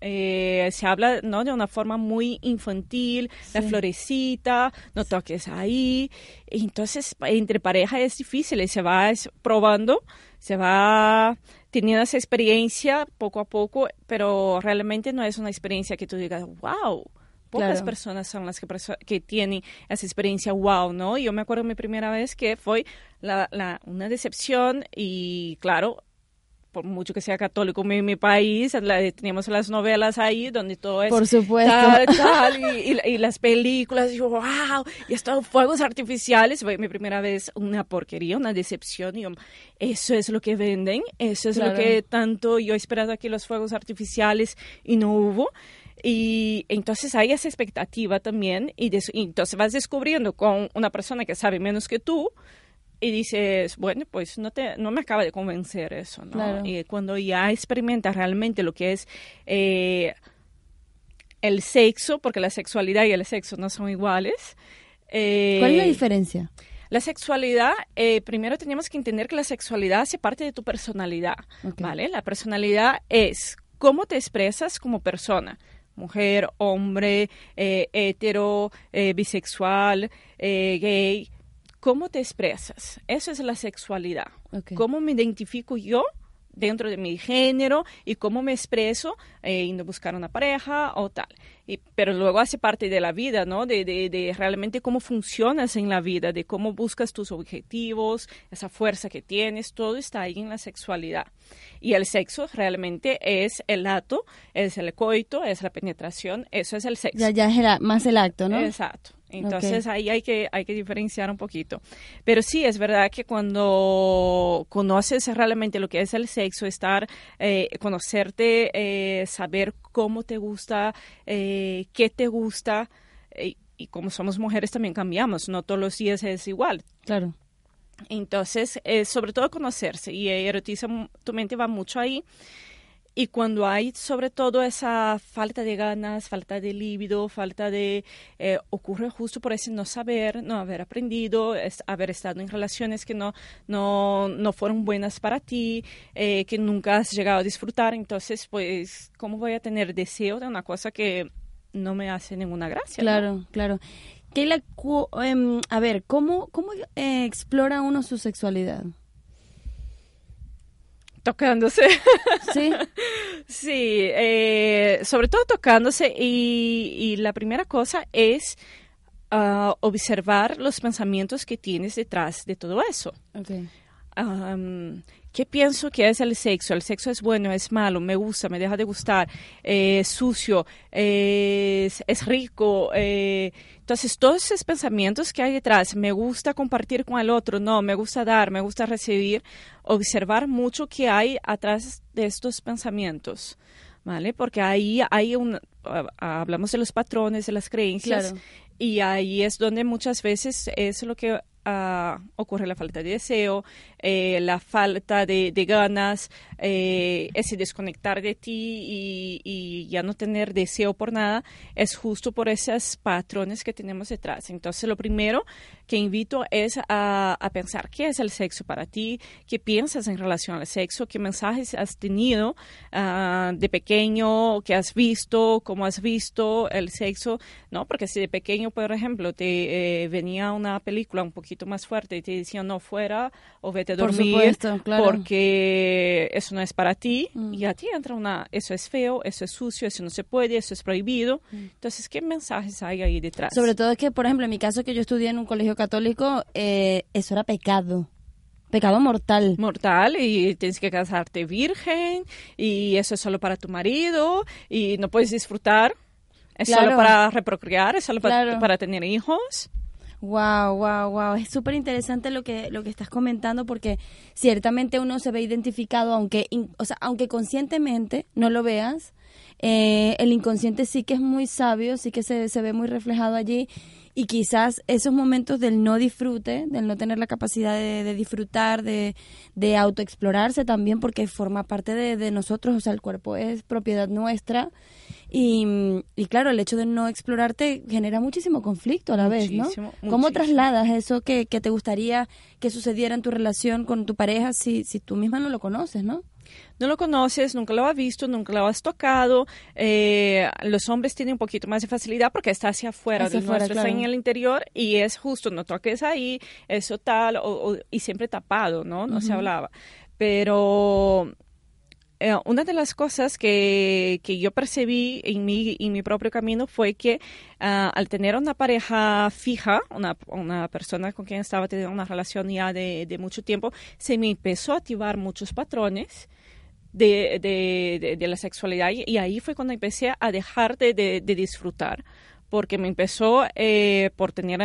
eh, se habla ¿no? de una forma muy infantil, la florecita, no toques ahí. Entonces, entre pareja es difícil, y se va probando, se va teniendo esa experiencia poco a poco, pero realmente no es una experiencia que tú digas, wow. Pocas Claro. personas son las que, que tienen esa experiencia wow, ¿no? Yo me acuerdo mi primera vez que fue la, la- una decepción y claro, por mucho que sea católico en mi país, la- teníamos las novelas ahí donde todo es Por supuesto. tal, [laughs] tal, y, y- y las películas, y yo, wow, y estos fuegos artificiales, fue mi primera vez una porquería, una decepción, y yo, eso es lo que venden, eso es Claro. lo que tanto yo esperaba aquí los fuegos artificiales y no hubo. Y entonces hay esa expectativa también y, entonces vas descubriendo con una persona que sabe menos que tú y dices, bueno, pues no, te, no me acaba de convencer eso, ¿no? Claro. Y cuando ya experimentas realmente lo que es eh, el sexo, porque la sexualidad y el sexo no son iguales. eh, ¿Cuál es la diferencia? la sexualidad, eh, primero tenemos que entender que la sexualidad hace parte de tu personalidad. ¿vale? La personalidad es cómo te expresas como persona. Mujer, hombre, eh, hetero, eh, bisexual, eh, gay. ¿Cómo te expresas? Eso es la sexualidad. ¿Cómo me identifico yo dentro de mi género y cómo me expreso eh, yendo a buscar una pareja o tal. Y, pero luego hace parte de la vida, ¿no? De, de, de realmente cómo funcionas en la vida, de cómo buscas tus objetivos, esa fuerza que tienes, todo está ahí en la sexualidad. Y el sexo realmente es el acto, es el coito, es la penetración, eso es el sexo. Ya, ya es el más el acto, ¿no? Exacto. Entonces ahí hay que, hay que diferenciar un poquito. Pero sí, es verdad que cuando conoces realmente lo que es el sexo, estar, eh, conocerte, eh, saber cómo te gusta, eh, qué te gusta, y como somos mujeres también cambiamos, no todos los días es igual. Claro. Entonces, sobre todo conocerse y erotiza tu mente va mucho ahí. Y cuando hay sobre todo esa falta de ganas, falta de líbido, falta de... eh, ocurre justo por ese no saber, no haber aprendido, haber estado en relaciones que no, no, no fueron buenas para ti, eh, que nunca has llegado a disfrutar. Entonces, pues, ¿cómo voy a tener deseo de una cosa que no me hace ninguna gracia? Claro, claro. Keila, em, a ver, ¿cómo, cómo eh, explora uno su sexualidad? Tocándose. [laughs] Sí, Sí, eh, sobre todo tocándose y, y la primera cosa es ah, observar los pensamientos que tienes detrás de todo eso. Am, ¿Qué pienso que es el sexo? ¿El sexo es bueno, es malo, me gusta, me deja de gustar, eh, es sucio, es, es rico? eh, entonces, todos esos pensamientos que hay detrás, me gusta compartir con el otro, no, me gusta dar, me gusta recibir, observar mucho que hay atrás de estos pensamientos, ¿vale? Porque ahí hay un, ah, hablamos de los patrones, de las creencias, Claro. y ahí es donde muchas veces es lo que ah, ocurre la falta de deseo, eh, la falta de, ganas, eh, ese desconectar de ti y, ya no tener deseo por nada, es justo por esos patrones que tenemos detrás. Entonces, lo primero que invito es a, a pensar qué es el sexo para ti, qué piensas en relación al sexo, qué mensajes has tenido ah, de pequeño, qué has visto, cómo has visto el sexo, ¿no? Porque si de pequeño, por ejemplo, te eh, venía una película un poquito poquito más fuerte y te decían no fuera o vete a Por dormir supuesto, claro. porque eso no es para ti Mm. y a ti entra una eso es feo, eso es sucio, eso no se puede, eso es prohibido. Mm. Entonces, ¿qué mensajes hay ahí detrás? Sobre todo es que, por ejemplo, en mi caso que yo estudié en un colegio católico, eh, eso era pecado. Pecado mortal. mortal y tienes que casarte virgen y eso es solo para tu marido y no puedes disfrutar. Es Claro. solo para reprocrear, es solo para, Claro. para tener hijos. Wow, wow, wow. Es súper interesante lo que, lo que estás comentando porque ciertamente uno se ve identificado, aunque, o sea, aunque conscientemente no lo veas, eh, el inconsciente sí que es muy sabio, sí que se, se ve muy reflejado allí y quizás esos momentos del no disfrute, del no tener la capacidad de, de disfrutar, de, de autoexplorarse también, porque forma parte de nosotros, o sea, el cuerpo es propiedad nuestra y, y claro, el hecho de no explorarte genera muchísimo conflicto a la vez, Muchísimo, ¿no? ¿Cómo muchísimo. trasladas eso que, que te gustaría que sucediera en tu relación con tu pareja si, si tú misma no lo conoces, no? No lo conoces, nunca lo has visto, nunca lo has tocado. Eh, los hombres tienen un poquito más de facilidad porque está hacia afuera Hacia afuera, nuestro, está en el interior y es justo, no toques ahí, eso tal, o- o- y siempre tapado, ¿no? No se hablaba. Pero eh, una de las cosas que, que yo percibí en mi, en mi propio camino fue que ah, al tener una pareja fija, una, una persona con quien estaba teniendo una relación ya de, de mucho tiempo, se me empezó a activar muchos patrones de, de, de- la sexualidad y, ahí fue cuando empecé a dejar de, disfrutar porque me empezó eh, por tener,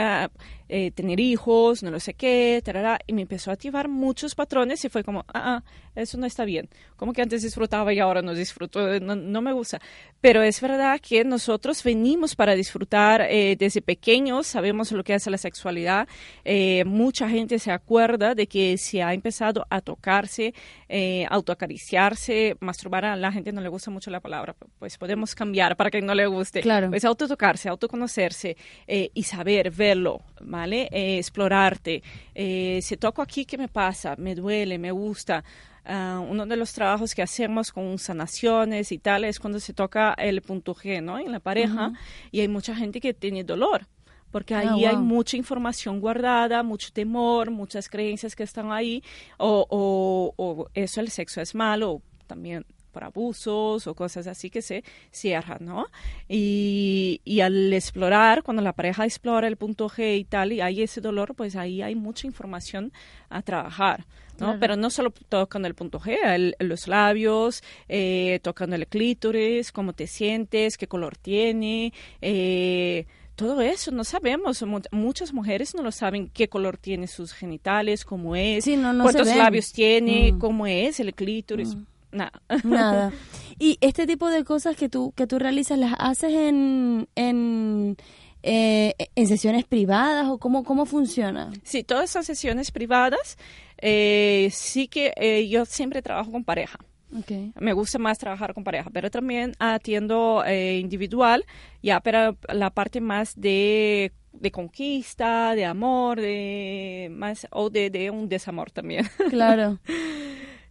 eh, tener hijos, no lo sé qué, tarara, y me empezó a activar muchos patrones y fue como, ah, ah, eso no está bien. Como que antes disfrutaba y ahora no disfruto, no, no me gusta. Pero es verdad que nosotros venimos para disfrutar eh, desde pequeños, sabemos lo que es la sexualidad. Eh, mucha gente se acuerda de que se ha empezado a tocarse, eh, autoacariciarse, masturbar. A la gente no le gusta mucho la palabra, pues podemos cambiar para que no le guste. Claro. Pues autotocarse, autoconocerse eh, y saber verlo, ¿vale? Eh, explorarte. Eh, si toco aquí, ¿qué me pasa? Me duele, me gusta. Ah, uno de los trabajos que hacemos con sanaciones y tal es cuando se toca el punto G, ¿no? En la pareja y hay mucha gente que tiene dolor. Porque Ah, ahí hay wow. mucha información guardada, mucho temor, muchas creencias que están ahí, o, o, o eso, el sexo es malo, también por abusos o cosas así que se cierran, ¿no? Y, y al explorar, cuando la pareja explora el punto G y tal, y hay ese dolor, pues ahí hay mucha información a trabajar, ¿no? Claro. Pero no solo tocando el punto G, el- los labios, eh, tocando el clítoris, cómo te sientes, qué color tiene, eh, todo eso no sabemos. Mu- Muchas mujeres no lo saben qué color tiene sus genitales, cómo es, Sí, no, no se cuántos labios tiene, Mm. cómo es el clítoris. Nada. Nada. [laughs] Y este tipo de cosas que tú, que tú realizas, ¿las haces en, en, eh, en sesiones privadas o cómo, cómo funciona? Sí, todas esas sesiones privadas, eh, sí que eh, yo siempre trabajo con pareja. Okay. Me gusta más trabajar con pareja, pero también atiendo eh, individual, ya pero la parte más de, de conquista, de amor, de más o de, de un desamor también. Claro. [laughs]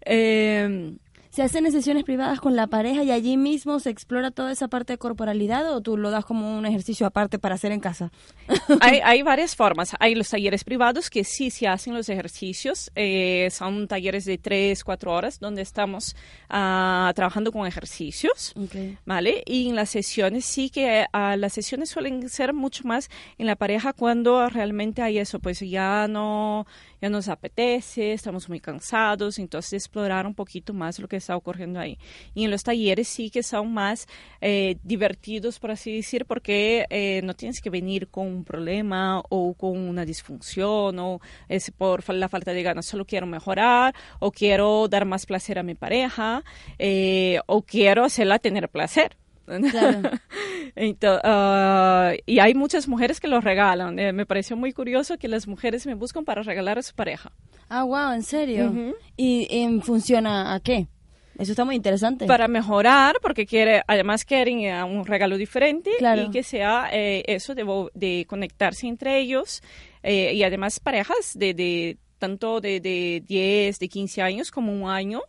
Eh, ¿Se hacen en sesiones privadas con la pareja y allí mismo se explora toda esa parte de corporalidad o tú lo das como un ejercicio aparte para hacer en casa? [laughs] hay, hay varias formas. Hay los talleres privados que sí se hacen los ejercicios. eh, son talleres de tres, cuatro horas donde estamos ah, trabajando con ejercicios. Okay. ¿Vale? Y en las sesiones sí que ah, las sesiones suelen ser mucho más en la pareja cuando realmente hay eso, pues ya no, ya nos apetece, estamos muy cansados, entonces explorar un poquito más lo que está ocurriendo ahí. Y en los talleres sí que son más eh, divertidos, por así decir, porque eh, no tienes que venir con un problema o con una disfunción o es por la falta de ganas, solo quiero mejorar o quiero dar más placer a mi pareja eh, o quiero hacerla tener placer. Claro. [laughs] Ento- ah, y hay muchas mujeres que lo regalan. Eh, me pareció muy curioso que las mujeres me buscan para regalar a su pareja. Ah, wow, ¿en serio? Ujú. ¿Y en funciona a qué? Eso está muy interesante. Para mejorar, porque quiere, además quieren eh, un regalo diferente Claro. y que sea eh, eso de, de conectarse entre ellos eh, y además parejas de, de tanto de, de 10, de 15 años como un año.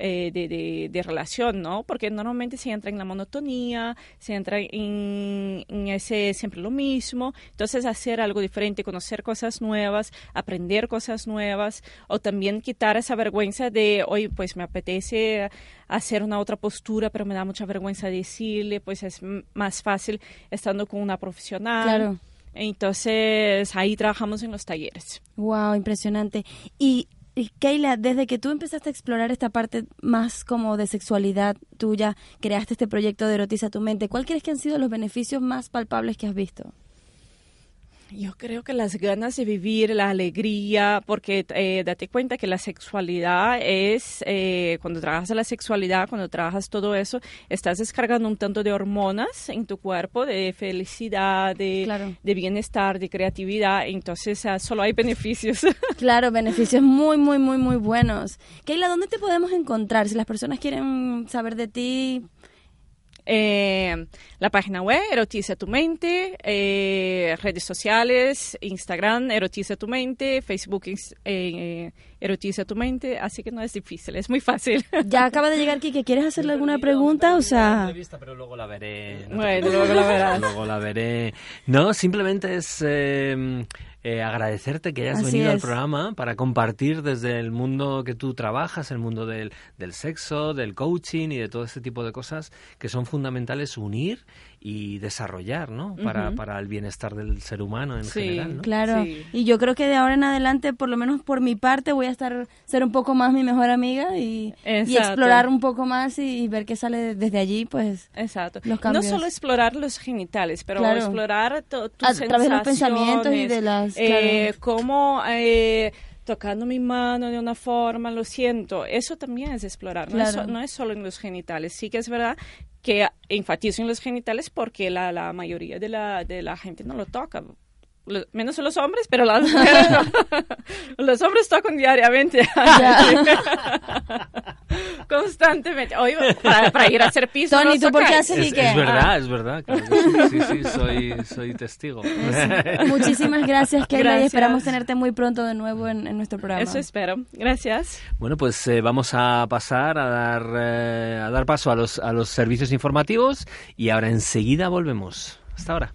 Eh, de, de, relación, ¿no? Porque normalmente se entra en la monotonía, se entra en, en, ese siempre lo mismo. Entonces, hacer algo diferente, conocer cosas nuevas, aprender cosas nuevas, o también quitar esa vergüenza de, hoy pues me apetece hacer una otra postura, pero me da mucha vergüenza decirle, pues es más fácil estando con una profesional. Claro. Entonces, ahí trabajamos en los talleres. Wow, impresionante. Y y Keila, desde que tú empezaste a explorar esta parte más como de sexualidad tuya, creaste este proyecto de Erotiza tu mente, ¿cuál crees que han sido los beneficios más palpables que has visto? Yo creo que las ganas de vivir, la alegría, porque eh, date cuenta que la sexualidad es, eh, cuando trabajas la sexualidad, cuando trabajas todo eso, estás descargando un tanto de hormonas en tu cuerpo, de felicidad, de, de bienestar, de creatividad, entonces ah, solo hay beneficios. [laughs] Claro, beneficios muy, muy, muy, muy buenos. Keila, ¿dónde te podemos encontrar? Si las personas quieren saber de ti, eh, la página web, Erotiza tu mente, eh, redes sociales, Instagram, Erotiza tu mente, Facebook, eh, Erotiza tu mente, así que no es difícil, es muy fácil. [laughs] Ya acaba de llegar que quieres hacerle alguna pregunta, o sea... pero luego la veré. bueno, luego la verás. luego la veré. No, simplemente es... Eh, agradecerte que hayas venido al programa para compartir desde el mundo que tú trabajas, el mundo del, del sexo, del coaching y de todo este tipo de cosas que son fundamentales unir y desarrollar, ¿no? Para, para el bienestar del ser humano en general, ¿no? Claro, y yo creo que de ahora en adelante, por lo menos por mi parte, voy a estar ser un poco más mi mejor amiga y, y explorar un poco más y, ver qué sale desde allí, pues. Exacto. No solo explorar los genitales, pero explorar tus a través de los pensamientos y de las. Eh, cómo eh, tocando mi mano de una forma, lo siento. Eso también es explorar, no, es, no, es, solo en los genitales. Sí que es verdad que enfatizo en los genitales porque la, la mayoría de la, de la gente no lo toca menos los hombres, pero las [laughs] [laughs] los hombres tocan diariamente. [laughs] Constantemente. Hoy, para, ir a hacer piso. Tony, ¿tú por qué haces es, es verdad, es verdad. sí, sí, soy, soy testigo. Muchísimas gracias, Keila, y esperamos tenerte muy pronto de nuevo en, nuestro programa. Eso espero. Gracias. Bueno, pues eh, vamos a pasar a dar, eh, a dar paso a los, a los servicios informativos y ahora enseguida volvemos. Hasta ahora.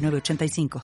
85